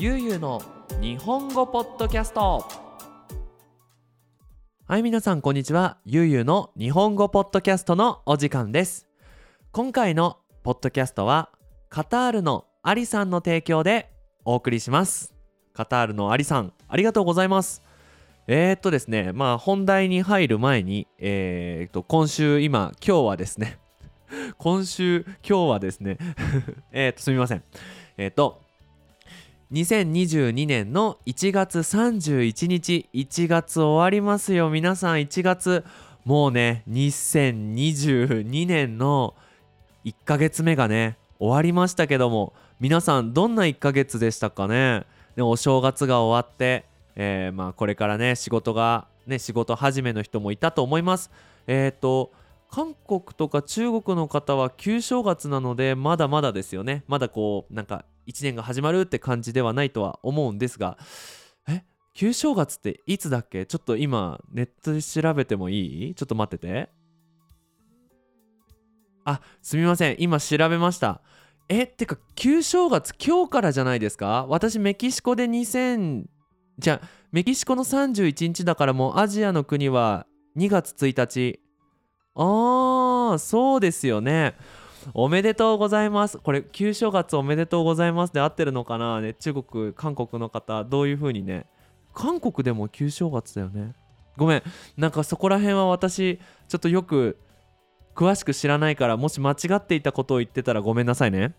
ゆうゆうの日本語ポッドキャスト。はい皆さんこんにちは。ゆうゆうの日本語ポッドキャストのお時間です。今回のポッドキャストはカタールのアリさんの提供でお送りします。カタールのアリさんありがとうございます。えー、っとですねまあ本題に入る前にえー、っと今週今今日はですね 今週今日はですね えっとすみません。えー、っと2022年の1月31日1月終わりますよ。皆さん1月もうね2022年の1ヶ月目がね終わりましたけども皆さんどんな1ヶ月でしたかね？でお正月が終わって、えー、まあこれからね仕事がね仕事始めの人もいたと思います。えっ、ー、と韓国とか中国の方は旧正月なのでまだまだですよね。まだこうなんか1年が始まるって感じではないとは思うんですがえ旧正月っていつだっけ？ちょっと今ネットで調べてもいい？ちょっと待ってて。あすみません。今調べました。えってか旧正月今日からじゃないですか？私メキシコで2000じゃあメキシコの31日だからもうアジアの国は2月1日。ああそうですよね。おめでとうございます。これ旧正月おめでとうございますで合ってるのかな？ね中国韓国の方どういう風にね？韓国でも旧正月だよね。ごめん。なんかそこら辺は私ちょっとよく詳しく知らないからもし間違っていたことを言ってたらごめんなさいね。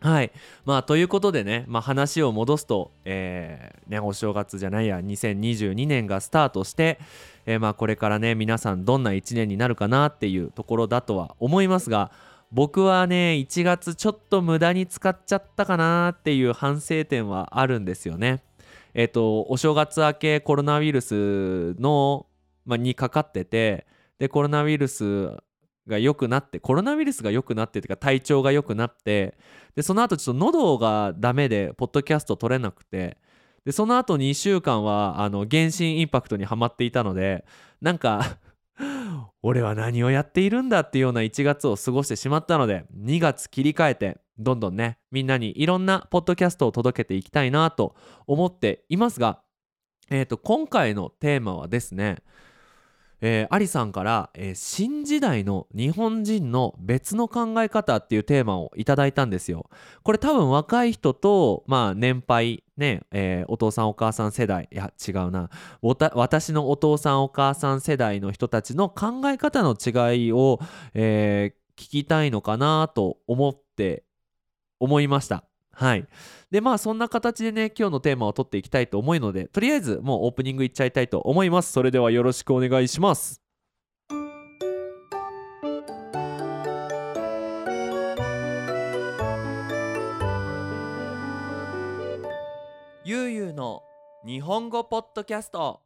はい。まあということでね、まあ、話を戻すと、えーね、お正月じゃないや2022年がスタートして、えー、まあこれからね皆さんどんな1年になるかなっていうところだとは思いますが僕はね1月ちょっと無駄に使っちゃったかなっていう反省点はあるんですよね。えっ、とお正月明けコロナウイルスの、ま、にかかっててでコロナウイルスが良くなってコロナウイルスが良くなってというか体調が良くなってでその後ちょっと喉がダメでポッドキャスト撮れなくてでその後2週間はあの原神インパクトにはまっていたのでなんか俺は何をやっているんだっていうような1月を過ごしてしまったので2月切り替えてどんどんねみんなにいろんなポッドキャストを届けていきたいなと思っていますがえ、ー、と今回のテーマはですねえー、アリさんから、えー、新時代の日本人の別の考え方っていうテーマをいただいたんですよ。これ多分若い人と、まあ、年配ね、えー、お父さんお母さん世代いや違うな私のお父さんお母さん世代の人たちの考え方の違いを、え聞きたいのかなと思って思いました。はい。で、まあそんな形でね、今日のテーマを取っていきたいと思うので、とりあえずもうオープニングいっちゃいたいと思います。それではよろしくお願いします。ゆうゆうの日本語ポッドキャスト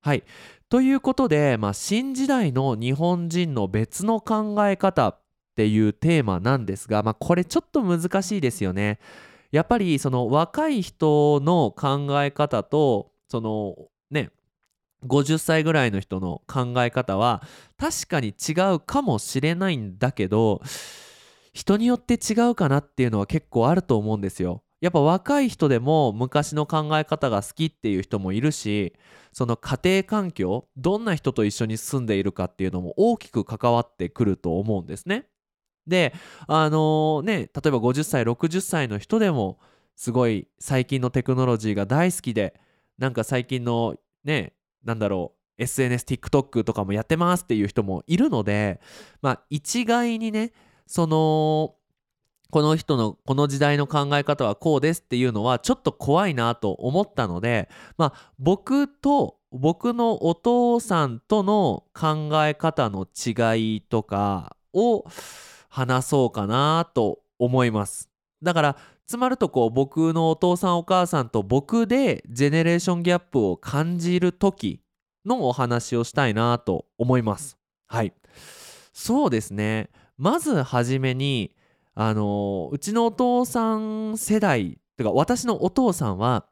はいということで、まあ、新時代の日本人の別の考え方っていうテーマなんですが、まあ、これちょっと難しいですよね。やっぱりその若い人の考え方とそのね50歳ぐらいの人の考え方は確かに違うかもしれないんだけど人によって違うかなっていうのは結構あると思うんですよ。やっぱ若い人でも昔の考え方が好きっていう人もいるしその家庭環境どんな人と一緒に住んでいるかっていうのも大きく関わってくると思うんですね。であのー、ね例えば50歳60歳の人でもすごい最近のテクノロジーが大好きでなんか最近のねなんだろう SNSTikTok とかもやってますっていう人もいるのでまあ一概にねそのこの人のこの時代の考え方はこうですっていうのはちょっと怖いなと思ったのでまあ僕と僕のお父さんとの考え方の違いとかを話そうかなと思います。だからつまるとこう僕のお父さんお母さんと僕でジェネレーションギャップを感じる時のお話をしたいなと思います。はい。そうですね。まずはじめにあのうちのお父さん世代とか私のお父さんは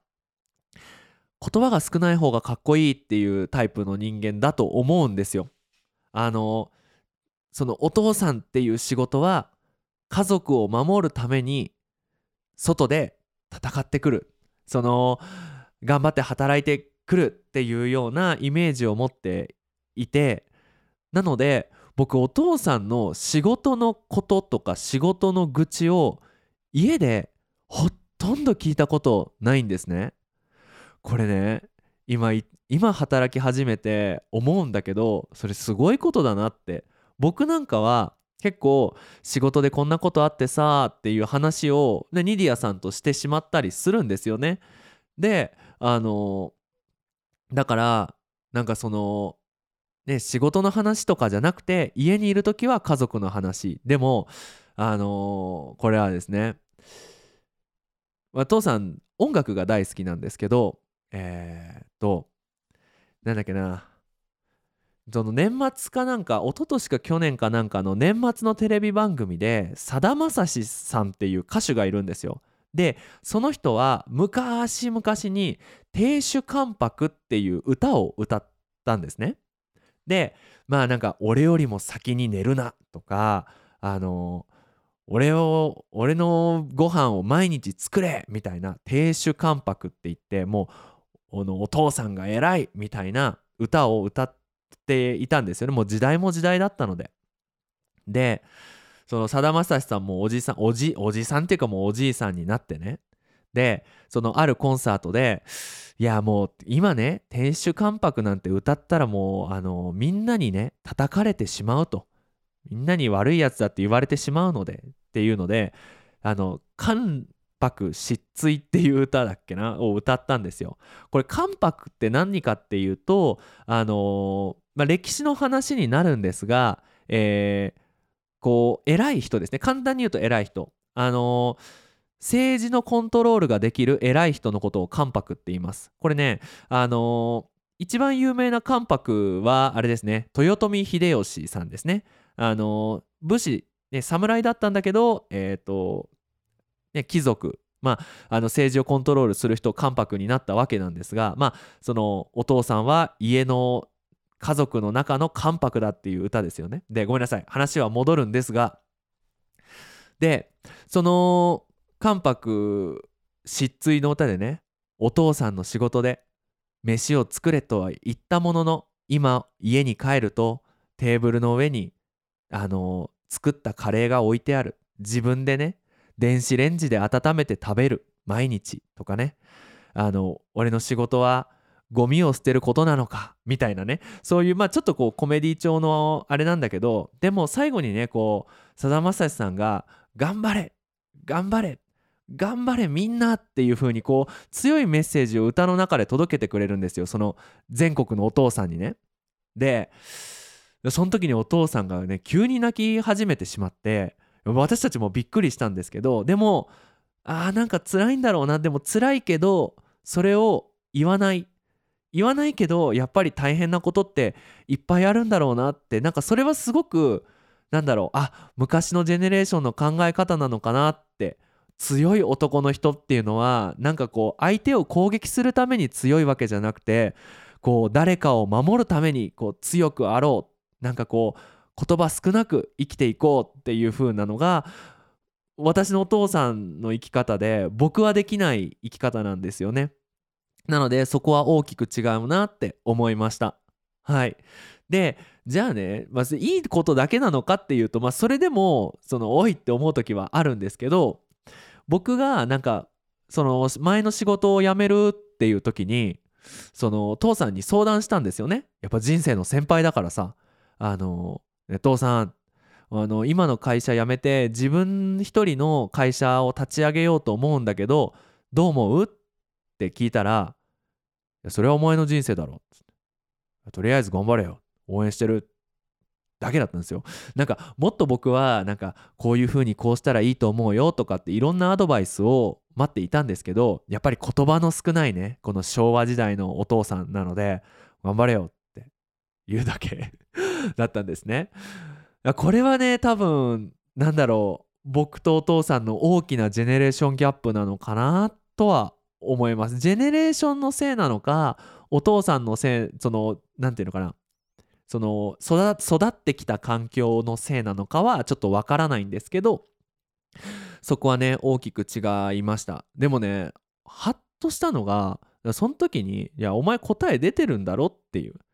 言葉が少ない方がかっこいいっていうタイプの人間だと思うんですよ。あのそのお父さんっていう仕事は家族を守るために外で戦ってくるその頑張って働いてくるっていうようなイメージを持っていてなので僕お父さんの仕事のこととか仕事の愚痴を家でほとんど聞いたことないんですね。これね今今働き始めて思うんだけどそれすごいことだなって僕なんかは結構仕事でこんなことあってさっていう話を、ね、ニディアさんとしてしまったりするんですよね。であのだからなんかそのね仕事の話とかじゃなくて家にいる時は家族の話でもあのこれはですね、まあ、父さん音楽が大好きなんですけどえー、っとなんだっけなその年末かなんか一昨年か去年かなんかの年末のテレビ番組でさだまさしさんっていう歌手がいるんですよ。でその人は昔々に「亭主関白」っていう歌を歌ったんですね。でまあなんか「俺よりも先に寝るな」とかあの俺を俺のご飯を毎日作れみたいな亭主関白って言ってもうお父さんが偉いみたいな歌を歌ってていたんですよね。もう時代も時代だったので。でそのさだまさしさんもおじさんおじおじさんっていうかもうおじいさんになってね。でそのあるコンサートでいやもう今ね天守関白なんて歌ったらもうあのみんなにね叩かれてしまうと。みんなに悪いやつだって言われてしまうのでっていうのであの関白失墜っていう歌だっけな？を歌ったんですよ。これ関白って何かっていうとあのまあ、歴史の話になるんですが、えー、こう偉い人ですね。簡単に言うと偉い人。あの政治のコントロールができる偉い人のことを関白って言います。これねあの一番有名な関白はあれですね。豊臣秀吉さんですね。あの武士、ね、侍だったんだけどえっ、ー、と、ね、貴族まあ、あの政治をコントロールする人関白になったわけなんですが、まあ、そのお父さんは家の家族の中の関白だっていう歌ですよね。でごめんなさい。話は戻るんですが。でその関白失墜の歌でねお父さんの仕事で飯を作れとは言ったものの今家に帰るとテーブルの上にあの作ったカレーが置いてある。自分でね電子レンジで温めて食べる。毎日。とかね。あの俺の仕事はゴミを捨てることなのか。みたいなね。そういうまあちょっとこうコメディ調のあれなんだけどでも最後にねこうさだまさしさんが「頑張れ。頑張れ。頑張れみんな!」っていう風にこう強いメッセージを歌の中で届けてくれるんですよ。その全国のお父さんにね。でその時にお父さんがね急に泣き始めてしまって私たちもびっくりしたんですけどでもあーなんか辛いんだろうな。でも辛いけどそれを言わない。言わないけどやっぱり大変なことっていっぱいあるんだろうなって。なんかそれはすごくなんだろう。あ昔のジェネレーションの考え方なのかなって。強い男の人っていうのはなんかこう相手を攻撃するために強いわけじゃなくてこう誰かを守るためにこう強くあろう。なんかこう言葉少なく生きていこうっていう風なのが私のお父さんの生き方で僕はできない生き方なんですよね。なのでそこは大きく違うなって思いました。はい。でじゃあね、まあ、いいことだけなのかっていうと、まあ、それでもその多いって思う時はあるんですけど僕がなんかその前の仕事を辞めるっていう時にその父さんに相談したんですよね。やっぱ人生の先輩だからさ。あの、父さんあの今の会社辞めて自分一人の会社を立ち上げようと思うんだけどどう思う？って聞いたら、それはお前の人生だろ。とりあえず頑張れよ。応援してる。だけだったんですよ。なんかもっと僕はなんかこういう風にこうしたらいいと思うよとかっていろんなアドバイスを待っていたんですけどやっぱり言葉の少ないねこの昭和時代のお父さんなので頑張れよって言うだけ だったんですね。これはね多分なんだろう僕とお父さんの大きなジェネレーションギャップなのかなとは思います。ジェネレーションのせいなのかお父さんのせいその何て言うのかなその育ってきた環境のせいなのかはちょっとわからないんですけどそこはね大きく違いましたでもねはっとしたのがその時に「いやお前答え出てるんだろ」っていう「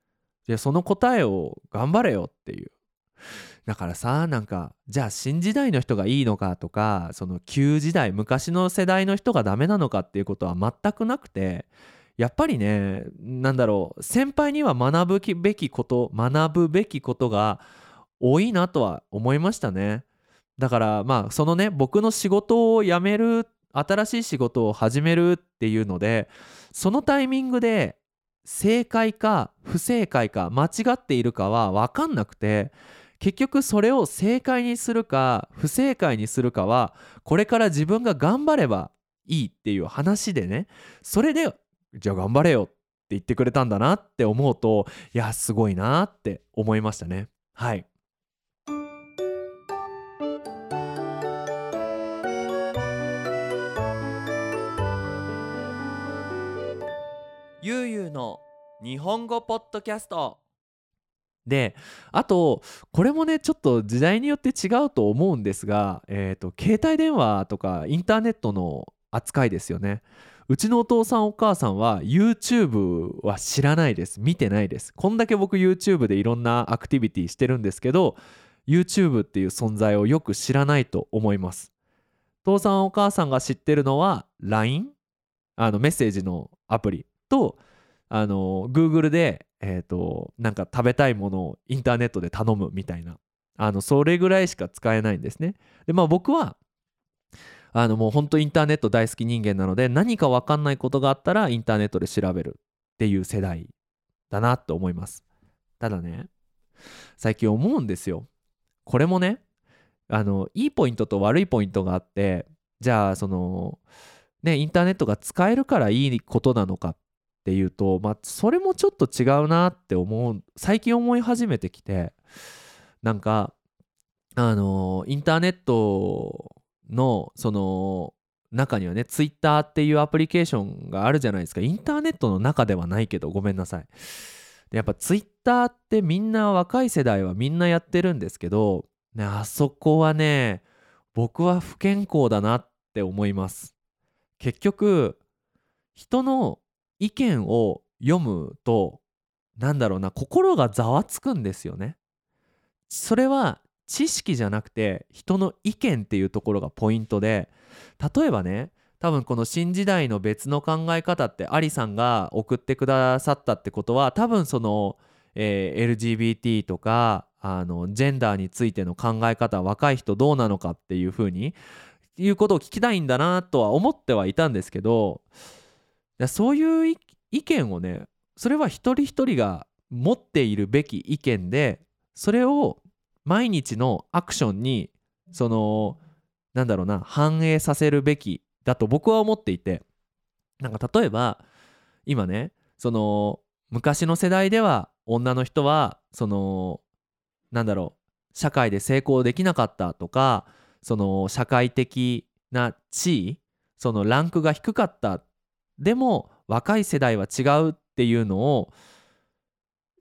いやその答えを頑張れよ」っていう。だからさなんかじゃあ新時代の人がいいのかとかその旧時代昔の世代の人がダメなのかっていうことは全くなくてやっぱりねなんだろう先輩には学ぶべきこと学ぶべきことが多いなとは思いましたね。だからまあそのね僕の仕事を辞める新しい仕事を始めるっていうのでそのタイミングで正解か不正解か間違っているかは分かんなくて結局それを正解にするか不正解にするかはこれから自分が頑張ればいいっていう話でね。それでじゃあ頑張れよって言ってくれたんだなって思うといやすごいなって思いましたね。はい。ゆうゆうの日本語ポッドキャスト。であとこれもねちょっと時代によって違うと思うんですが、えーと、携帯電話とかインターネットの扱いですよね。うちのお父さんお母さんは YouTube は知らないです。見てないです。こんだけ僕 YouTube でいろんなアクティビティしてるんですけど YouTube っていう存在をよく知らないと思います。父さんお母さんが知ってるのは LINE あのメッセージのアプリとあの Google でえ、ー、となんか食べたいものをインターネットで頼むみたいな。あのそれぐらいしか使えないんですね。でまあ僕はあのもう本当インターネット大好き人間なので何か分かんないことがあったらインターネットで調べるっていう世代だなって思います。ただね最近思うんですよ。これもねあのいいポイントと悪いポイントがあってじゃあそのねインターネットが使えるからいいことなのかっていうと、まあ、それもちょっと違うなって思う最近思い始めてきてなんかあのインターネットのその中にはねツイッターっていうアプリケーションがあるじゃないですか。インターネットの中ではないけどごめんなさい。やっぱツイッターってみんな若い世代はみんなやってるんですけど、ね、あそこはね僕は不健康だなって思います。結局人の意見を読むとなんだろうな心がざわつくんですよね。それは知識じゃなくて人の意見っていうところがポイントで例えばね多分この新時代の別の考え方ってアリさんが送ってくださったってことは多分その、えー、LGBT とかあのジェンダーについての考え方若い人どうなのかっていうふうにいうことを聞きたいんだなとは思ってはいたんですけどそういう意見をねそれは一人一人が持っているべき意見でそれを毎日のアクションにそのなんだろうな反映させるべきだと僕は思っていて。なんか例えば今ねその昔の世代では女の人はそのなんだろう社会で成功できなかったとかその社会的な地位そのランクが低かったでも若い世代は違うっていうのを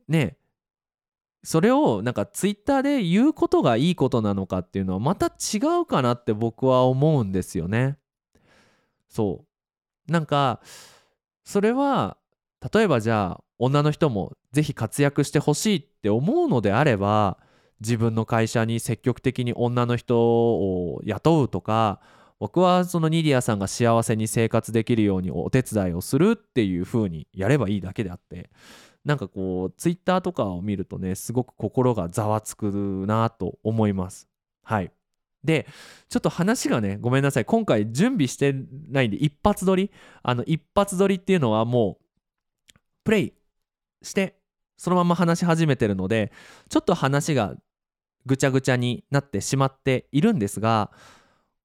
ねそれをなんかツイッターで言うことがいいことなのかっていうのはまた違うかなって僕は思うんですよね。そうなんかそれは例えばじゃあ女の人も是非活躍してほしいって思うのであれば自分の会社に積極的に女の人を雇うとか僕はそのニディアさんが幸せに生活できるようにお手伝いをするっていう風にやればいいだけであってなんかこうツイッターとかを見るとねすごく心がざわつくなと思います。はい。でちょっと話がねごめんなさい。今回準備してないんで一発撮り？あの一発撮りっていうのはもうプレイしてそのまま話し始めてるのでちょっと話がぐちゃぐちゃになってしまっているんですが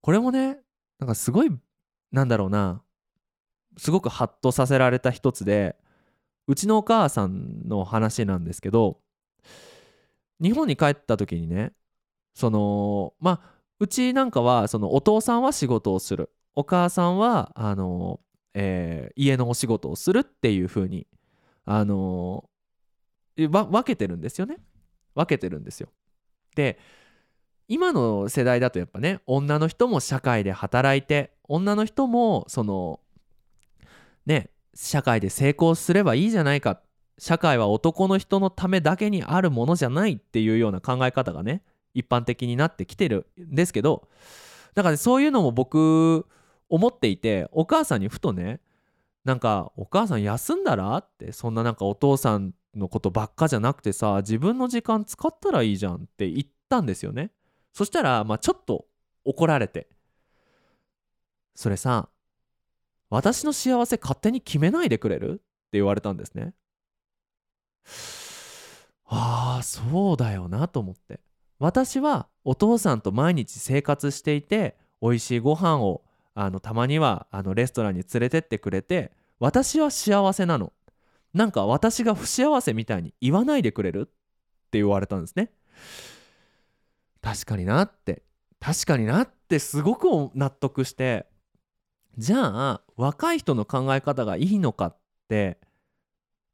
これもねなんかすごいなんだろうな。すごくハッとさせられた一つでうちのお母さんの話なんですけど日本に帰った時にねそのまあうちなんかはそのお父さんは仕事をする。お母さんはあの、えー、家のお仕事をするっていう風にあの分けてるんですよね。分けてるんですよ。で今の世代だとやっぱね女の人も社会で働いて女の人もそのね社会で成功すればいいじゃないか社会は男の人のためだけにあるものじゃないっていうような考え方がね一般的になってきてるんですけどだから、ね、そういうのも僕思っていてお母さんにふとねなんか「お母さん休んだら?」ってそんななんかお父さんのことばっかじゃなくてさ自分の時間使ったらいいじゃんって言ったんですよねそしたらまあちょっと怒られてそれさ私の幸せ勝手に決めないでくれる？って言われたんですね。ああそうだよなと思って。私はお父さんと毎日生活していて美味しいご飯をあのたまにはあのレストランに連れてってくれて私は幸せなの。なんか私が不幸せみたいに言わないでくれる？って言われたんですね。確かになって。確かになってすごく納得して。じゃあ若い人の考え方がいいのかって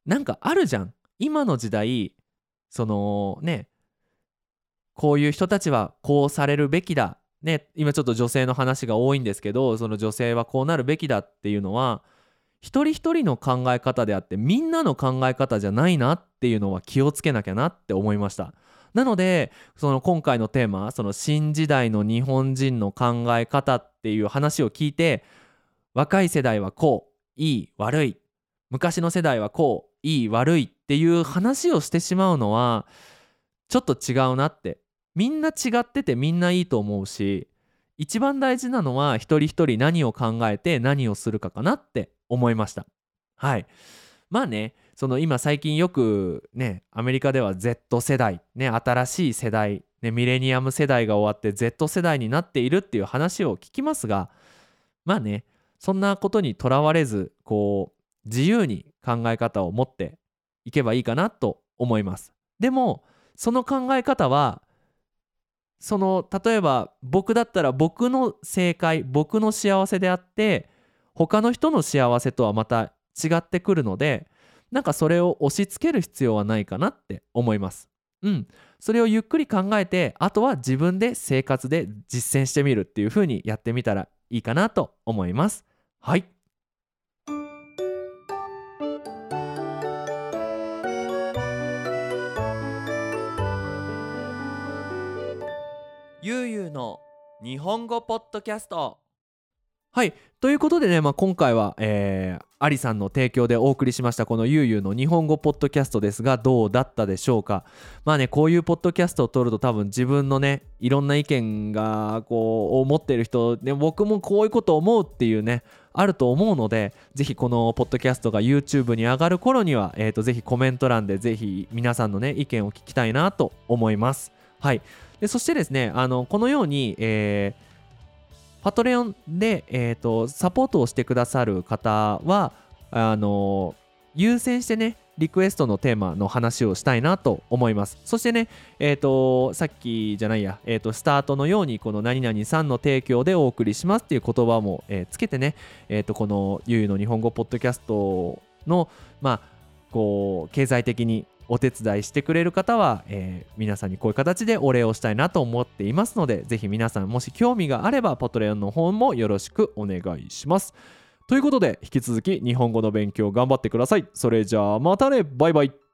なんかあるじゃん。今の時代そのねこういう人たちはこうされるべきだ。ね今ちょっと女性の話が多いんですけどその女性はこうなるべきだっていうのは一人一人の考え方であってみんなの考え方じゃないなっていうのは気をつけなきゃなって思いました。なのでその今回のテーマその新時代の日本人の考え方っていう話を聞いて若い世代はこういい悪い昔の世代はこういい悪いっていう話をしてしまうのはちょっと違うなってみんな違っててみんないいと思うし一番大事なのは一人一人何を考えて何をするかかなって思いました。はい。まあね。その今最近よくねアメリカでは Z 世代ね新しい世代ねミレニアム世代が終わって Z 世代になっているっていう話を聞きますがまあねそんなことにとらわれずこう自由に考え方を持っていけばいいかなと思います。でもその考え方はその例えば僕だったら僕の正解僕の幸せであって他の人の幸せとはまた違ってくるのでなんかそれを押し付ける必要はないかなって思います。うん。それをゆっくり考えてあとは自分で生活で実践してみるっていう風にやってみたらいいかなと思います。はい。ゆうゆうの日本語ポッドキャスト。はい。ということでね、まあ、今回は、えー、アリさんの提供でお送りしましたこのゆうゆうの日本語ポッドキャストですがどうだったでしょうか？まあねこういうポッドキャストを撮ると多分自分のねいろんな意見がこう思ってる人で僕もこういうこと思うっていうねあると思うのでぜひこのポッドキャストが YouTube に上がる頃には、えー、とぜひコメント欄でぜひ皆さんのね意見を聞きたいなと思います。はい。でそしてですねあのこのように、えーパトレオンで、えーと、サポートをしてくださる方はあの優先してねリクエストのテーマの話をしたいなと思います。そしてね、えっ、ー、と、さっきじゃないや、えっ、ー、と、スタートのように、この何々さんの提供でお送りしますっていう言葉も、えー、つけてね、えっ、と、このゆうの日本語ポッドキャストの、まあ、こう、経済的にお手伝いしてくれる方は、えー、皆さんにこういう形でお礼をしたいなと思っていますのでぜひ皆さんもし興味があればパトレオンの方もよろしくお願いします。ということで引き続き日本語の勉強頑張ってください。それじゃあまたね。バイバイ。